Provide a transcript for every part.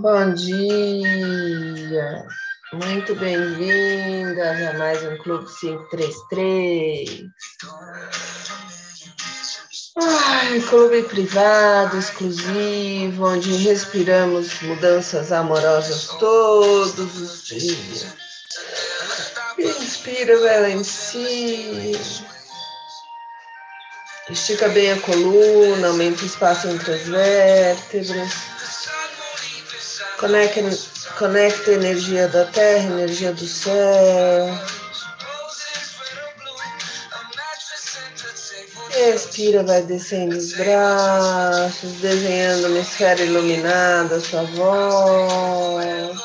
Bom dia, muito bem-vindas a mais um Clube 533. Ai, clube privado, exclusivo, onde respiramos mudanças amorosas todos os dias. Inspira, vai em si. Estica bem a coluna, aumenta o espaço entre as vértebras. Conecta, conecta a energia da terra, energia do céu. Respira, vai descendo os braços, desenhando uma esfera iluminada à sua volta.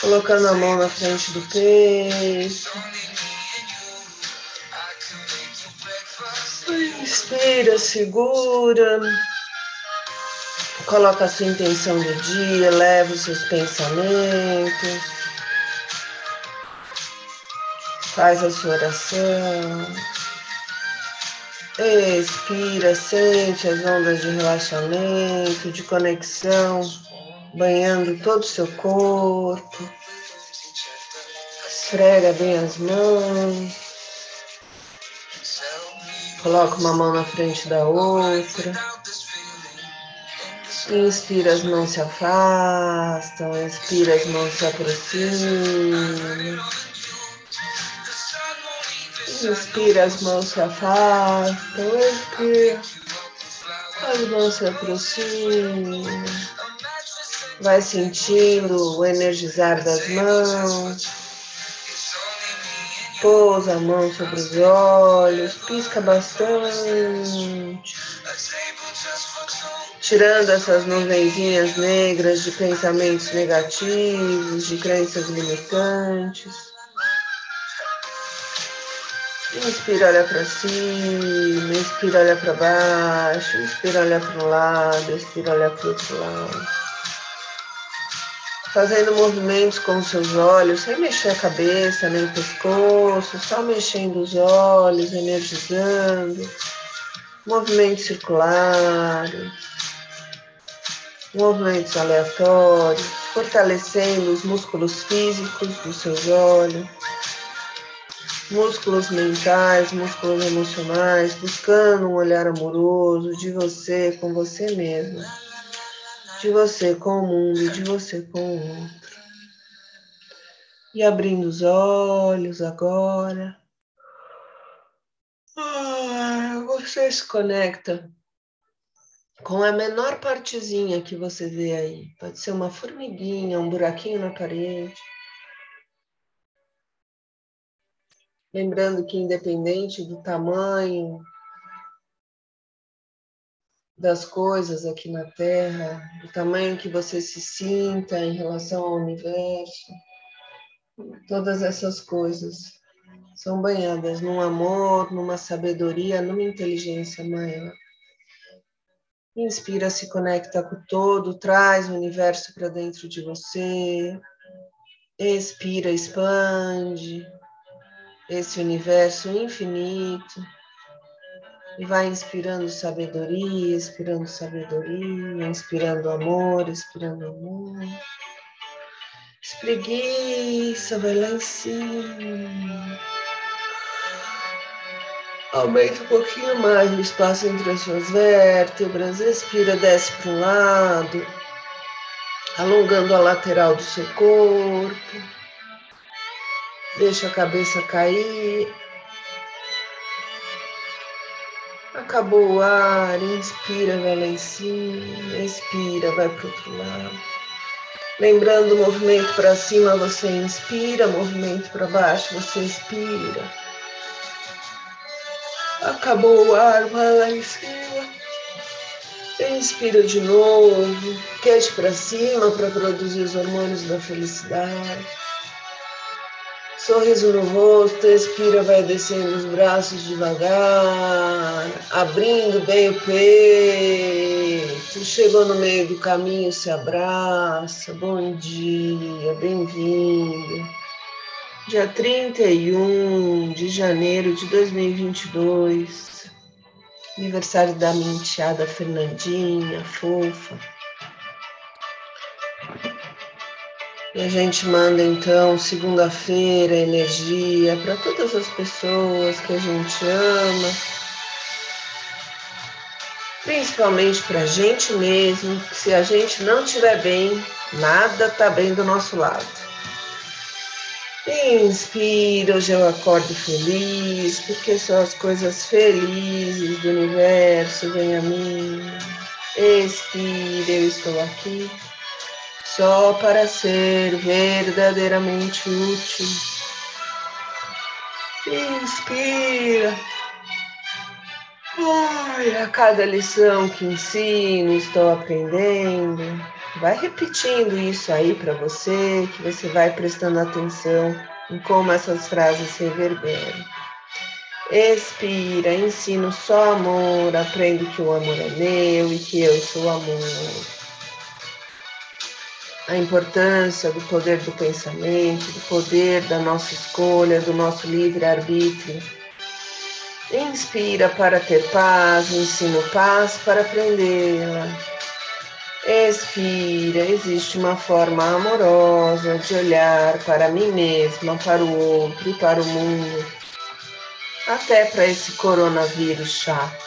Colocando a mão na frente do peito. Inspira, segura. Coloca a sua intenção do dia, leva os seus pensamentos. Faz a sua oração. Expira, sente as ondas de relaxamento, de conexão, banhando todo o seu corpo. Esfrega bem as mãos. Coloca uma mão na frente da outra. Inspira, as mãos se afastam. Expira, as mãos se aproximam. Inspira, as mãos se afastam. Expira, as mãos se aproximam. Vai sentindo o energizar das mãos. Pousa a mão sobre os olhos, pisca bastante. Tirando essas nuvenzinhas negras de pensamentos negativos, de crenças limitantes. Inspira, olha para cima, inspira, olha para baixo, inspira, olha para um lado, expira, olha para o outro lado. Fazendo movimentos com os seus olhos, sem mexer a cabeça nem o pescoço, só mexendo os olhos, energizando. Movimentos circulares, movimentos aleatórios, fortalecendo os músculos físicos dos seus olhos músculos mentais, músculos emocionais, buscando um olhar amoroso de você com você mesmo, de você com o mundo, de você com o outro. E abrindo os olhos agora. Você se conecta com a menor partezinha que você vê aí. Pode ser uma formiguinha, um buraquinho na parede. Lembrando que, independente do tamanho das coisas aqui na Terra, do tamanho que você se sinta em relação ao universo, todas essas coisas são banhadas num amor, numa sabedoria, numa inteligência maior. Inspira, se conecta com o todo, traz o universo para dentro de você. Expira, expande esse universo infinito e vai inspirando sabedoria, inspirando sabedoria, inspirando amor, inspirando amor. Espreguiça, vai lá em cima. Aumenta um pouquinho mais o espaço entre as suas vértebras. Expira, desce para um lado, alongando a lateral do seu corpo. Deixa a cabeça cair. Acabou o ar, inspira, vai lá em cima, expira, vai para o outro lado. Lembrando movimento para cima, você inspira, movimento para baixo, você expira. Acabou o ar, vai lá em cima. Inspira de novo, quente para cima para produzir os hormônios da felicidade. Sorriso no rosto, expira, vai descendo os braços devagar, abrindo bem o peito. Chegou no meio do caminho, se abraça. Bom dia, bem-vindo. Dia 31 de janeiro de 2022, aniversário da minha Fernandinha, fofa. E a gente manda então, segunda-feira, energia para todas as pessoas que a gente ama, principalmente para a gente mesmo, que se a gente não estiver bem, nada está bem do nosso lado. Inspira, hoje eu acordo feliz, porque são as coisas felizes do universo vêm a mim. Expira, eu estou aqui só para ser verdadeiramente útil. Inspira. Ai, a cada lição que ensino, estou aprendendo. Vai repetindo isso aí para você, que você vai prestando atenção em como essas frases reverberam. Expira, ensino só amor, aprendo que o amor é meu e que eu sou amor. A importância do poder do pensamento, do poder da nossa escolha, do nosso livre-arbítrio. Inspira para ter paz, ensino paz para aprendê-la. Expira, existe uma forma amorosa de olhar para mim mesma, para o outro e para o mundo, até para esse coronavírus chato.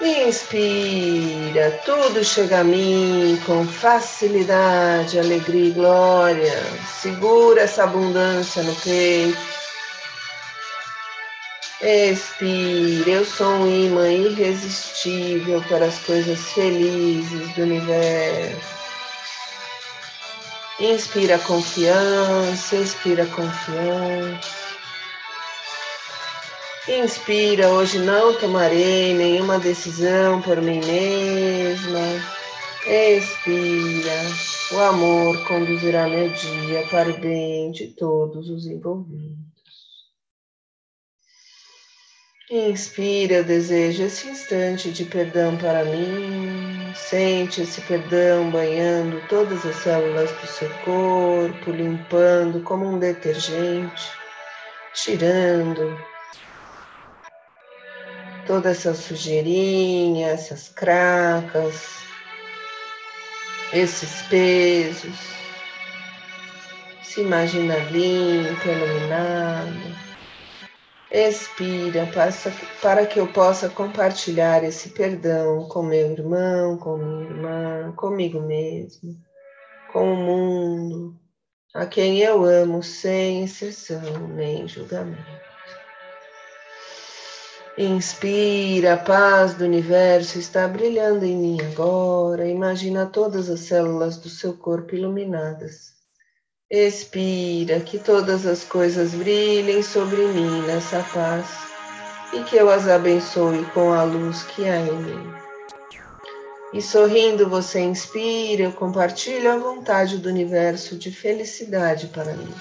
Inspira, tudo chega a mim com facilidade, alegria e glória. Segura essa abundância no peito. Expire, eu sou um imã irresistível para as coisas felizes do universo. Inspira confiança, expira confiança. Inspira, hoje não tomarei nenhuma decisão por mim mesma. Expira, o amor conduzirá meu dia para o bem de todos os envolvidos. Inspira, eu desejo esse instante de perdão para mim. Sente esse perdão banhando todas as células do seu corpo, limpando como um detergente, tirando toda essa sujeirinha, essas cracas, esses pesos. Se imagina limpo, iluminado. Expira para que eu possa compartilhar esse perdão com meu irmão, com minha irmã, comigo mesmo, com o mundo, a quem eu amo sem exceção nem julgamento. Inspira, a paz do universo está brilhando em mim agora. Imagina todas as células do seu corpo iluminadas. Expira, que todas as coisas brilhem sobre mim nessa paz e que eu as abençoe com a luz que há em mim. E sorrindo você inspira, eu compartilho a vontade do universo de felicidade para mim.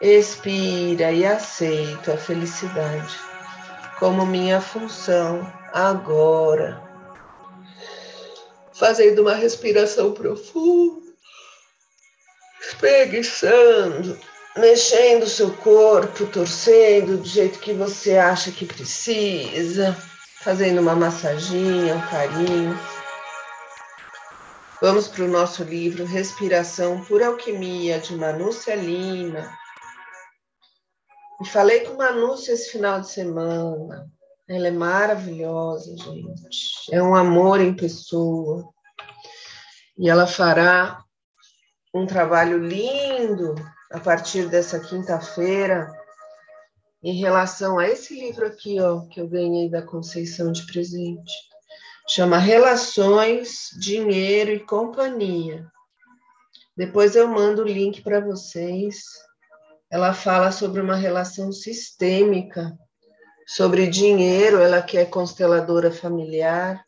Expira e aceito a felicidade como minha função agora. Fazendo uma respiração profunda espreguiçando, mexendo o seu corpo, torcendo do jeito que você acha que precisa, fazendo uma massaginha, um carinho. Vamos para o nosso livro Respiração por Alquimia, de Manúcia Lima. E falei com Manúcia esse final de semana. Ela é maravilhosa, gente. É um amor em pessoa. E ela fará um trabalho lindo a partir dessa quinta-feira em relação a esse livro aqui, ó, que eu ganhei da Conceição de presente. Chama Relações, Dinheiro e Companhia. Depois eu mando o link para vocês. Ela fala sobre uma relação sistêmica, sobre dinheiro, ela que é consteladora familiar,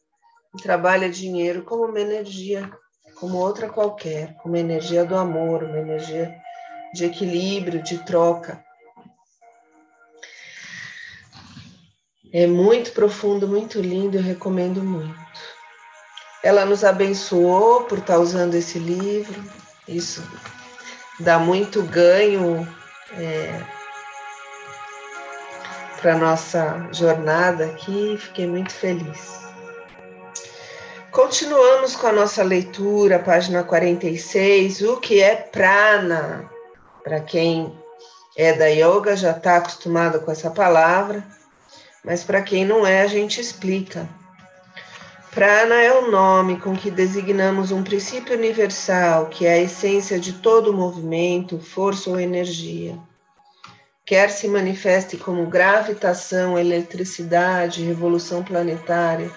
trabalha dinheiro como uma energia como outra qualquer, como energia do amor, uma energia de equilíbrio, de troca. É muito profundo, muito lindo, eu recomendo muito. Ela nos abençoou por estar usando esse livro, isso dá muito ganho é, para nossa jornada aqui, fiquei muito feliz. Continuamos com a nossa leitura, página 46. O que é prana? Para quem é da yoga já está acostumado com essa palavra, mas para quem não é, a gente explica. Prana é o nome com que designamos um princípio universal, que é a essência de todo movimento, força ou energia. Quer se manifeste como gravitação, eletricidade, revolução planetária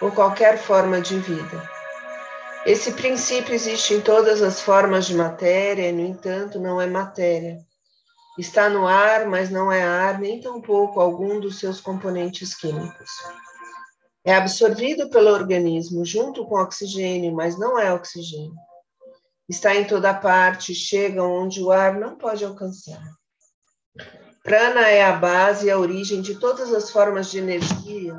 ou qualquer forma de vida. Esse princípio existe em todas as formas de matéria, e, no entanto, não é matéria. Está no ar, mas não é ar, nem tampouco algum dos seus componentes químicos. É absorvido pelo organismo junto com oxigênio, mas não é oxigênio. Está em toda parte, chega onde o ar não pode alcançar. Prana é a base e a origem de todas as formas de energia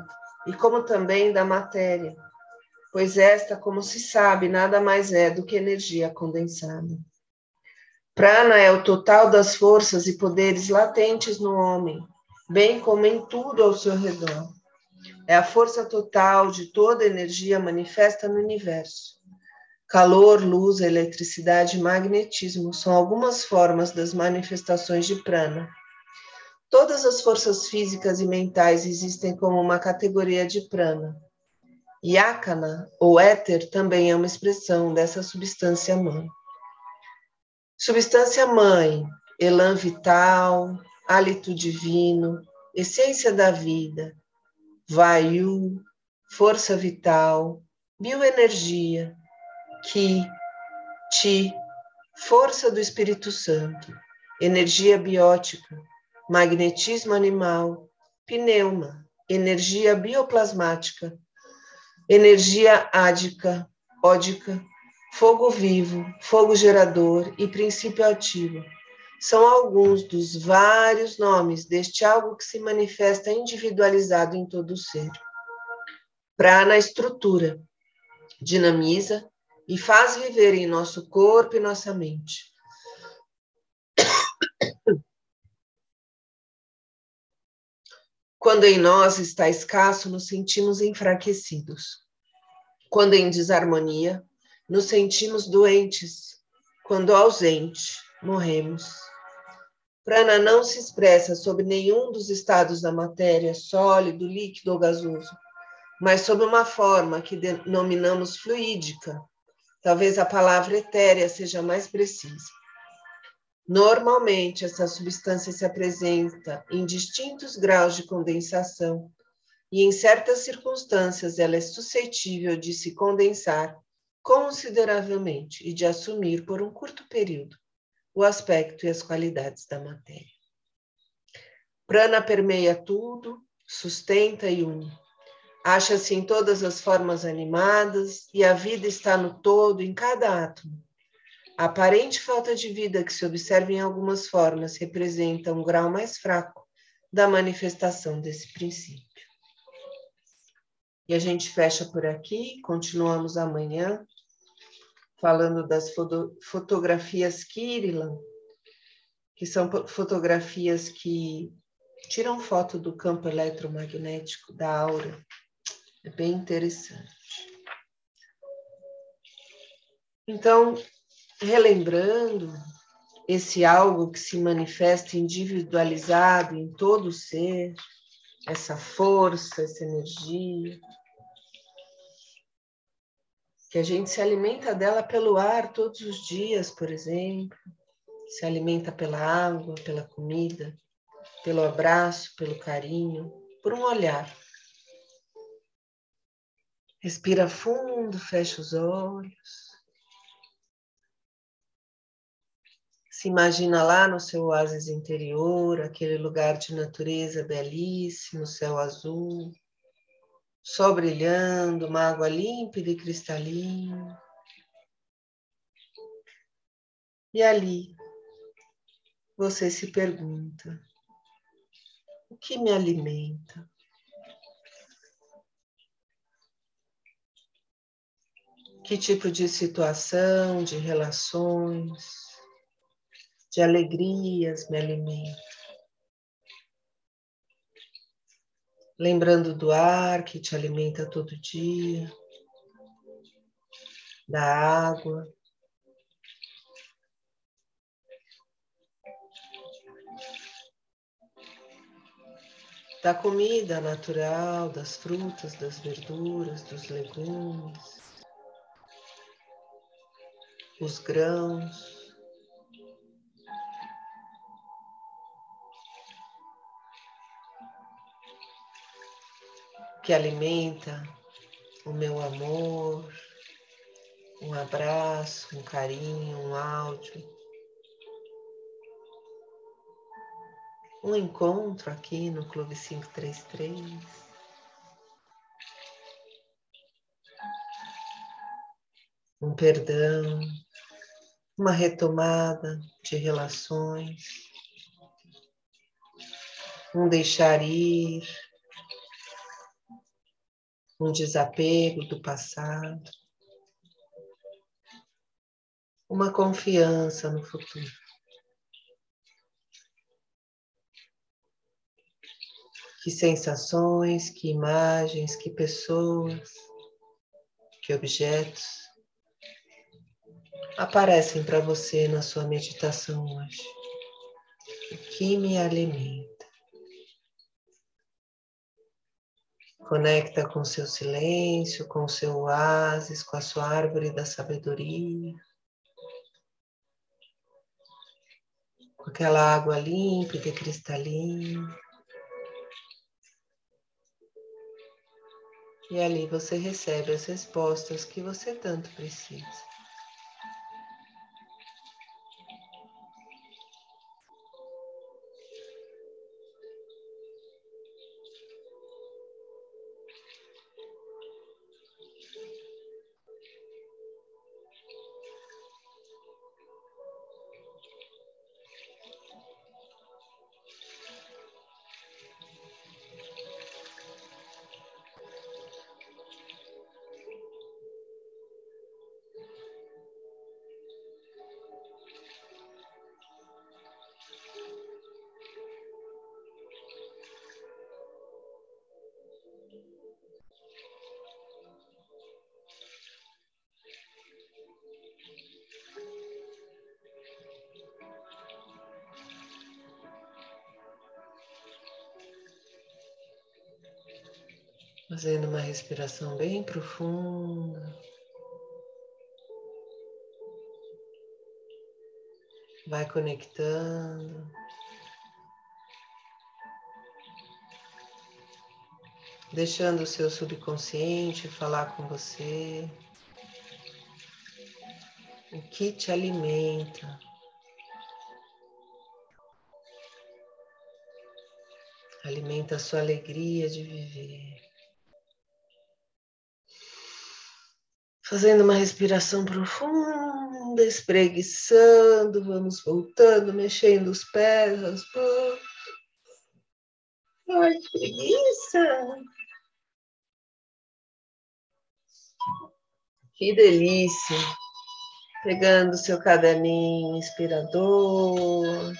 e como também da matéria, pois esta, como se sabe, nada mais é do que energia condensada. Prana é o total das forças e poderes latentes no homem, bem como em tudo ao seu redor. É a força total de toda energia manifesta no universo. Calor, luz, eletricidade e magnetismo são algumas formas das manifestações de prana Todas as forças físicas e mentais existem como uma categoria de prana. Yakana, ou éter, também é uma expressão dessa substância mãe. Substância mãe, elan vital, hálito divino, essência da vida, vayu, força vital, bioenergia, ki, ti, força do Espírito Santo, energia biótica, magnetismo animal, pneuma, energia bioplasmática, energia ádica, ódica, fogo vivo, fogo gerador e princípio ativo. São alguns dos vários nomes deste algo que se manifesta individualizado em todo o ser. Prana estrutura, dinamiza e faz viver em nosso corpo e nossa mente. Quando em nós está escasso, nos sentimos enfraquecidos. Quando em desarmonia, nos sentimos doentes. Quando ausente, morremos. Prana não se expressa sobre nenhum dos estados da matéria, sólido, líquido ou gasoso, mas sob uma forma que denominamos fluídica. Talvez a palavra etérea seja mais precisa. Normalmente, essa substância se apresenta em distintos graus de condensação e, em certas circunstâncias, ela é suscetível de se condensar consideravelmente e de assumir por um curto período o aspecto e as qualidades da matéria. Prana permeia tudo, sustenta e une. Acha-se em todas as formas animadas e a vida está no todo, em cada átomo a aparente falta de vida que se observa em algumas formas representa um grau mais fraco da manifestação desse princípio. E a gente fecha por aqui, continuamos amanhã, falando das foto fotografias Kirilan, que são fotografias que tiram foto do campo eletromagnético da aura. É bem interessante. Então, relembrando esse algo que se manifesta individualizado em todo o ser, essa força, essa energia, que a gente se alimenta dela pelo ar todos os dias, por exemplo, se alimenta pela água, pela comida, pelo abraço, pelo carinho, por um olhar. Respira fundo, fecha os olhos. Se imagina lá no seu oásis interior, aquele lugar de natureza belíssimo, céu azul, sol brilhando, uma água límpida e cristalina. E ali você se pergunta: o que me alimenta? Que tipo de situação, de relações, de alegrias me alimento. Lembrando do ar que te alimenta todo dia, da água. Da comida natural, das frutas, das verduras, dos legumes, os grãos. Que alimenta o meu amor, um abraço, um carinho, um áudio. Um encontro aqui no Clube 533. Um perdão, uma retomada de relações, um deixar ir, um desapego do passado, uma confiança no futuro. Que sensações, que imagens, que pessoas, que objetos aparecem para você na sua meditação hoje? O que me alimenta? Conecta com seu silêncio, com seu oásis, com a sua árvore da sabedoria. Com aquela água límpida e cristalina. E ali você recebe as respostas que você tanto precisa. Fazendo uma respiração bem profunda. Vai conectando. Deixando o seu subconsciente falar com você. O que te alimenta. Alimenta a sua alegria de viver. Fazendo uma respiração profunda, espreguiçando, vamos voltando, mexendo os pés, as mãos. Ai, preguiça! Que delícia! Pegando seu caderninho inspirador,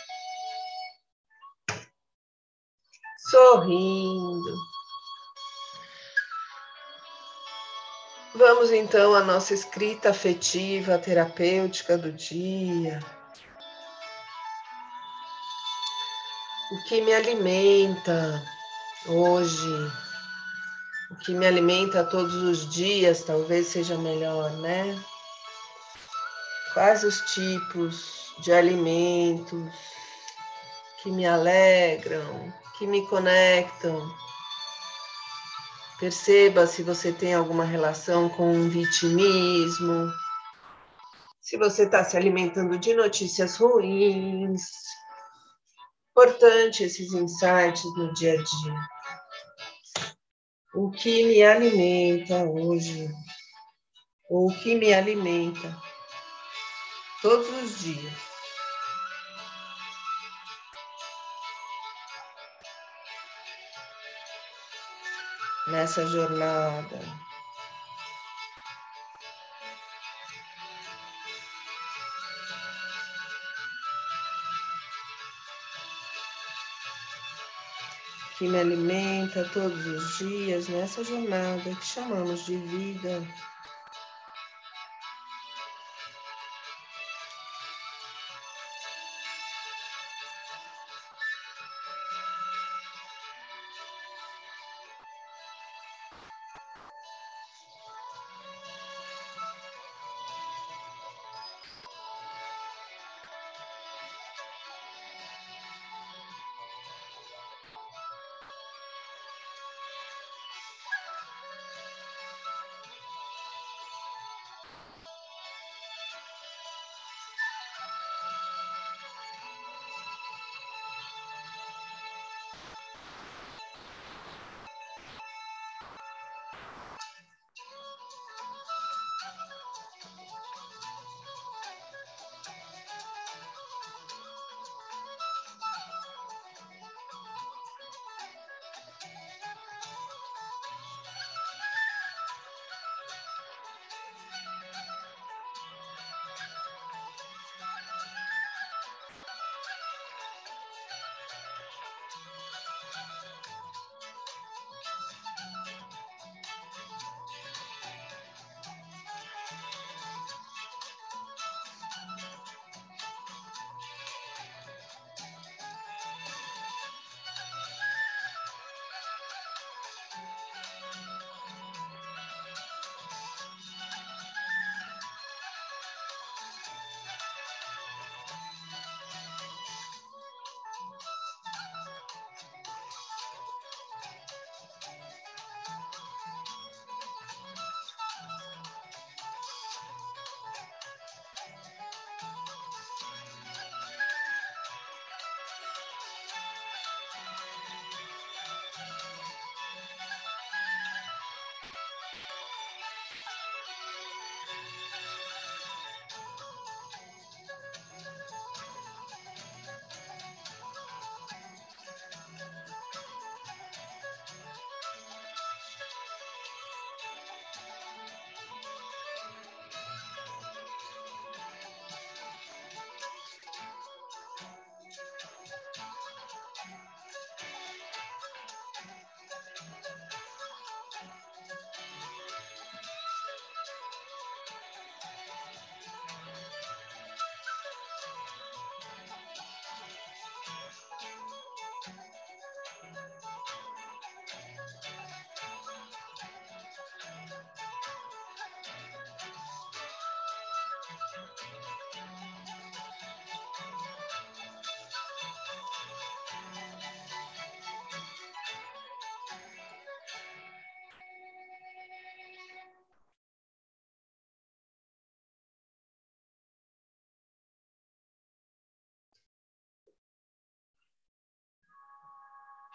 sorrindo. Vamos então à nossa escrita afetiva, terapêutica do dia. O que me alimenta hoje, o que me alimenta todos os dias, talvez seja melhor, né? Quais os tipos de alimentos que me alegram, que me conectam Perceba se você tem alguma relação com vitimismo, se você está se alimentando de notícias ruins. Importante esses insights no dia a dia. O que me alimenta hoje? O que me alimenta todos os dias? Nessa jornada. Que me alimenta todos os dias nessa jornada que chamamos de vida.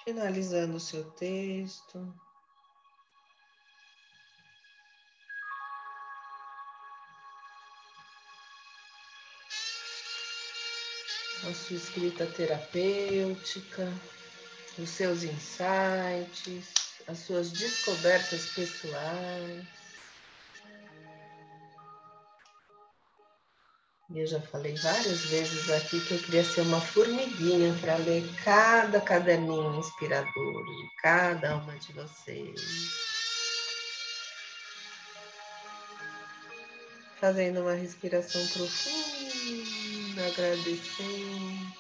Finalizando o seu texto. A sua escrita terapêutica, os seus insights, as suas descobertas pessoais. E eu já falei várias vezes aqui que eu queria ser uma formiguinha para ler cada caderninho inspirador de cada uma de vocês. Fazendo uma respiração profunda, agradecendo.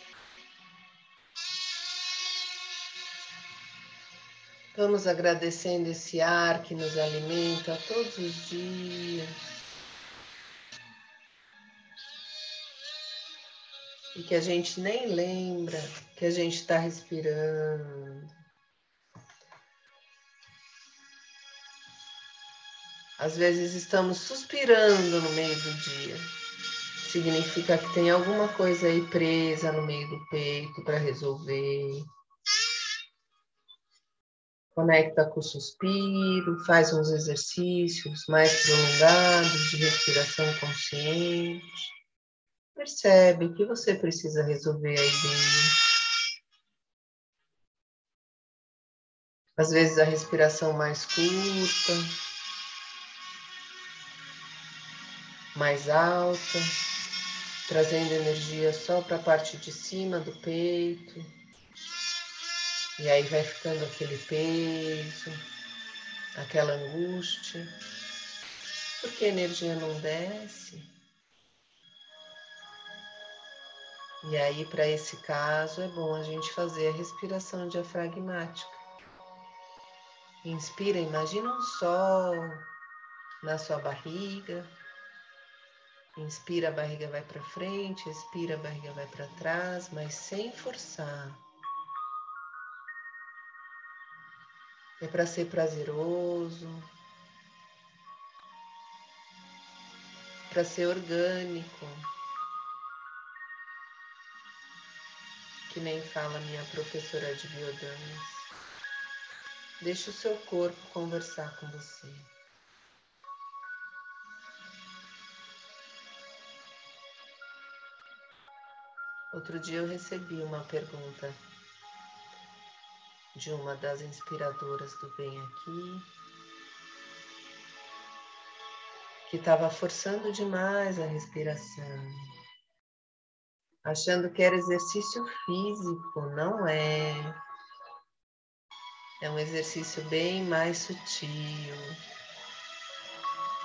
Vamos agradecendo esse ar que nos alimenta todos os dias. E que a gente nem lembra que a gente está respirando. Às vezes estamos suspirando no meio do dia. Significa que tem alguma coisa aí presa no meio do peito para resolver. Conecta com o suspiro, faz uns exercícios mais prolongados de respiração consciente. Percebe que você precisa resolver aí dentro. Às vezes a respiração mais curta, mais alta, trazendo energia só para a parte de cima do peito. E aí vai ficando aquele peso, aquela angústia. Porque a energia não desce. E aí, para esse caso, é bom a gente fazer a respiração diafragmática. Inspira, imagina um sol na sua barriga. Inspira, a barriga vai para frente, expira, a barriga vai para trás, mas sem forçar. É para ser prazeroso, para ser orgânico. Que nem fala minha professora de biodamas. Deixe o seu corpo conversar com você. Outro dia eu recebi uma pergunta de uma das inspiradoras do Bem Aqui, que estava forçando demais a respiração achando que era exercício físico, não é. É um exercício bem mais sutil,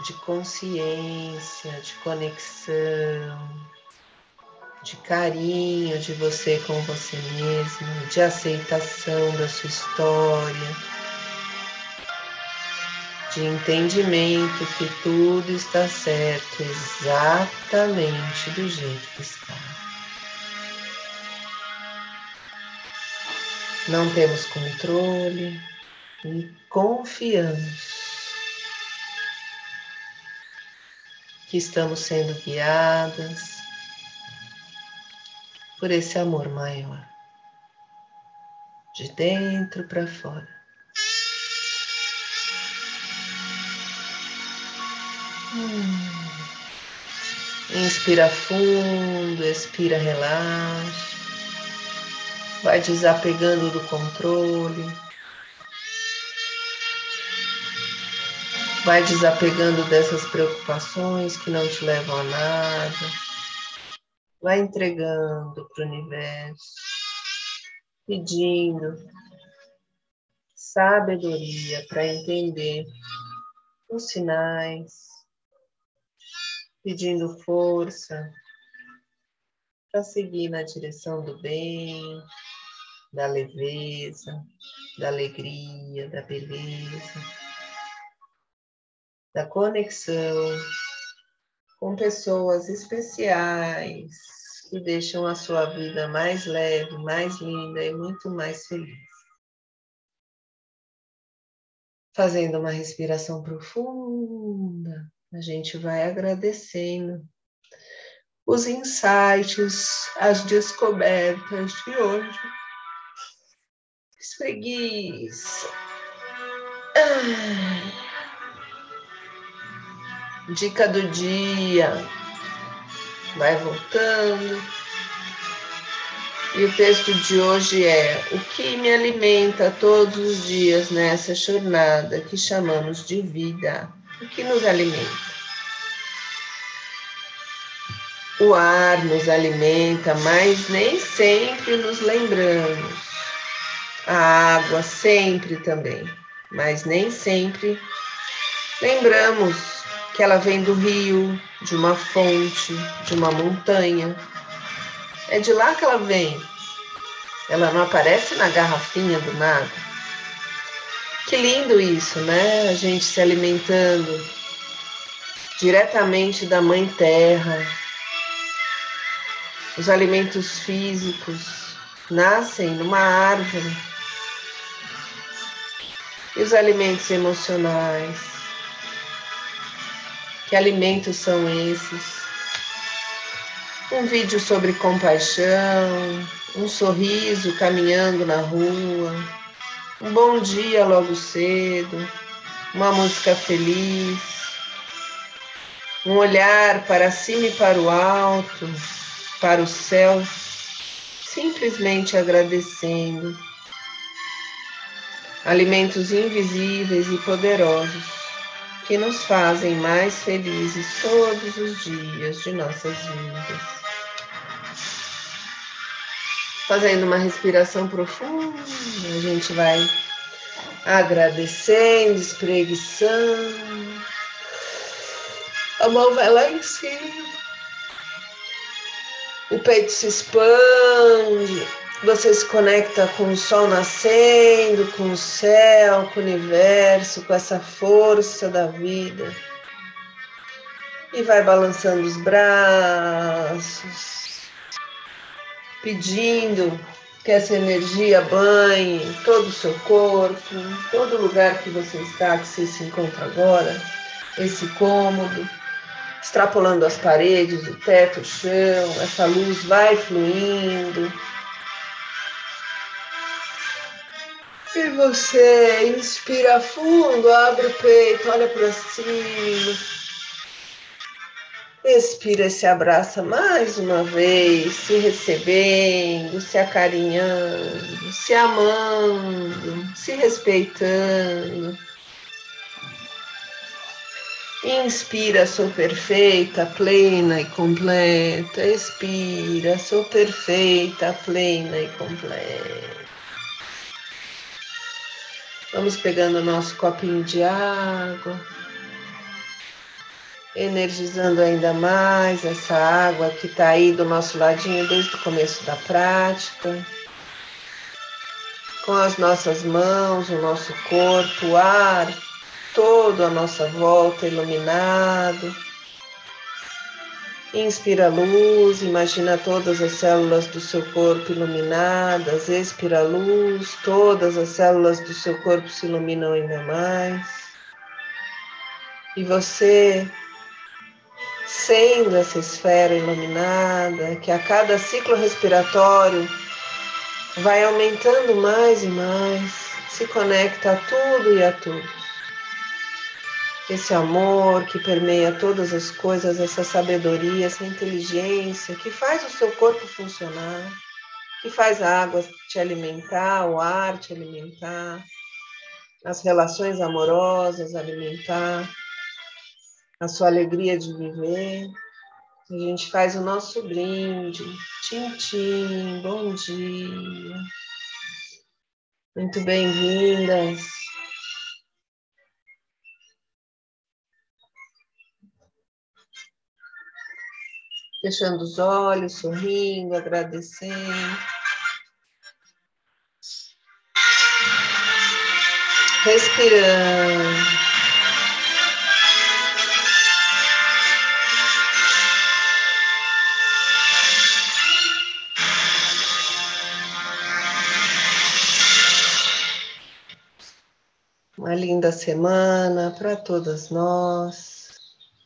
de consciência, de conexão, de carinho de você com você mesmo, de aceitação da sua história, de entendimento que tudo está certo exatamente do jeito que está. Não temos controle e confiamos que estamos sendo guiadas por esse amor maior, de dentro para fora. Hum. Inspira fundo, expira, relaxa vai desapegando do controle, vai desapegando dessas preocupações que não te levam a nada, vai entregando para o universo, pedindo sabedoria para entender os sinais, pedindo força para seguir na direção do bem, da leveza, da alegria, da beleza, da conexão com pessoas especiais que deixam a sua vida mais leve, mais linda e muito mais feliz. Fazendo uma respiração profunda, a gente vai agradecendo os insights, as descobertas de hoje Espreguiça. Ah. Dica do dia. Vai voltando. E o texto de hoje é: O que me alimenta todos os dias nessa jornada que chamamos de vida? O que nos alimenta? O ar nos alimenta, mas nem sempre nos lembramos. A água sempre também, mas nem sempre lembramos que ela vem do rio, de uma fonte, de uma montanha. É de lá que ela vem. Ela não aparece na garrafinha do nada. Que lindo isso, né? A gente se alimentando diretamente da Mãe Terra. Os alimentos físicos nascem numa árvore. E os alimentos emocionais? Que alimentos são esses? um vídeo sobre compaixão, um sorriso caminhando na rua, um bom dia logo cedo, uma música feliz, um olhar para cima e para o alto, para o céu, simplesmente agradecendo. Alimentos invisíveis e poderosos que nos fazem mais felizes todos os dias de nossas vidas fazendo uma respiração profunda, a gente vai agradecendo, espreguiçando. A mão vai lá em cima. O peito se expande. Você se conecta com o sol nascendo, com o céu, com o universo, com essa força da vida. E vai balançando os braços, pedindo que essa energia banhe todo o seu corpo, todo lugar que você está, que você se encontra agora, esse cômodo, extrapolando as paredes, o teto, o chão, essa luz vai fluindo. E você inspira fundo, abre o peito, olha para cima Expira, se abraça mais uma vez, se recebendo, se acarinhando, se amando, se respeitando. Inspira, sou perfeita, plena e completa. Expira, sou perfeita, plena e completa. Vamos pegando nosso copinho de água energizando ainda mais essa água que está aí do nosso ladinho desde o começo da prática. Com as nossas mãos, o nosso corpo, o ar todo à nossa volta iluminado. Inspira luz, imagina todas as células do seu corpo iluminadas. Expira luz, todas as células do seu corpo se iluminam ainda mais. E você sendo essa esfera iluminada, que a cada ciclo respiratório vai aumentando mais e mais, se conecta a tudo e a todos. Esse amor que permeia todas as coisas, essa sabedoria, essa inteligência que faz o seu corpo funcionar, que faz a água te alimentar, o ar te alimentar, as relações amorosas alimentar a sua alegria de viver. A gente faz o nosso brinde. Tchim, bom dia. Muito bem-vindas. Fechando os olhos, sorrindo, agradecendo. Respirando. Uma linda semana para todas nós.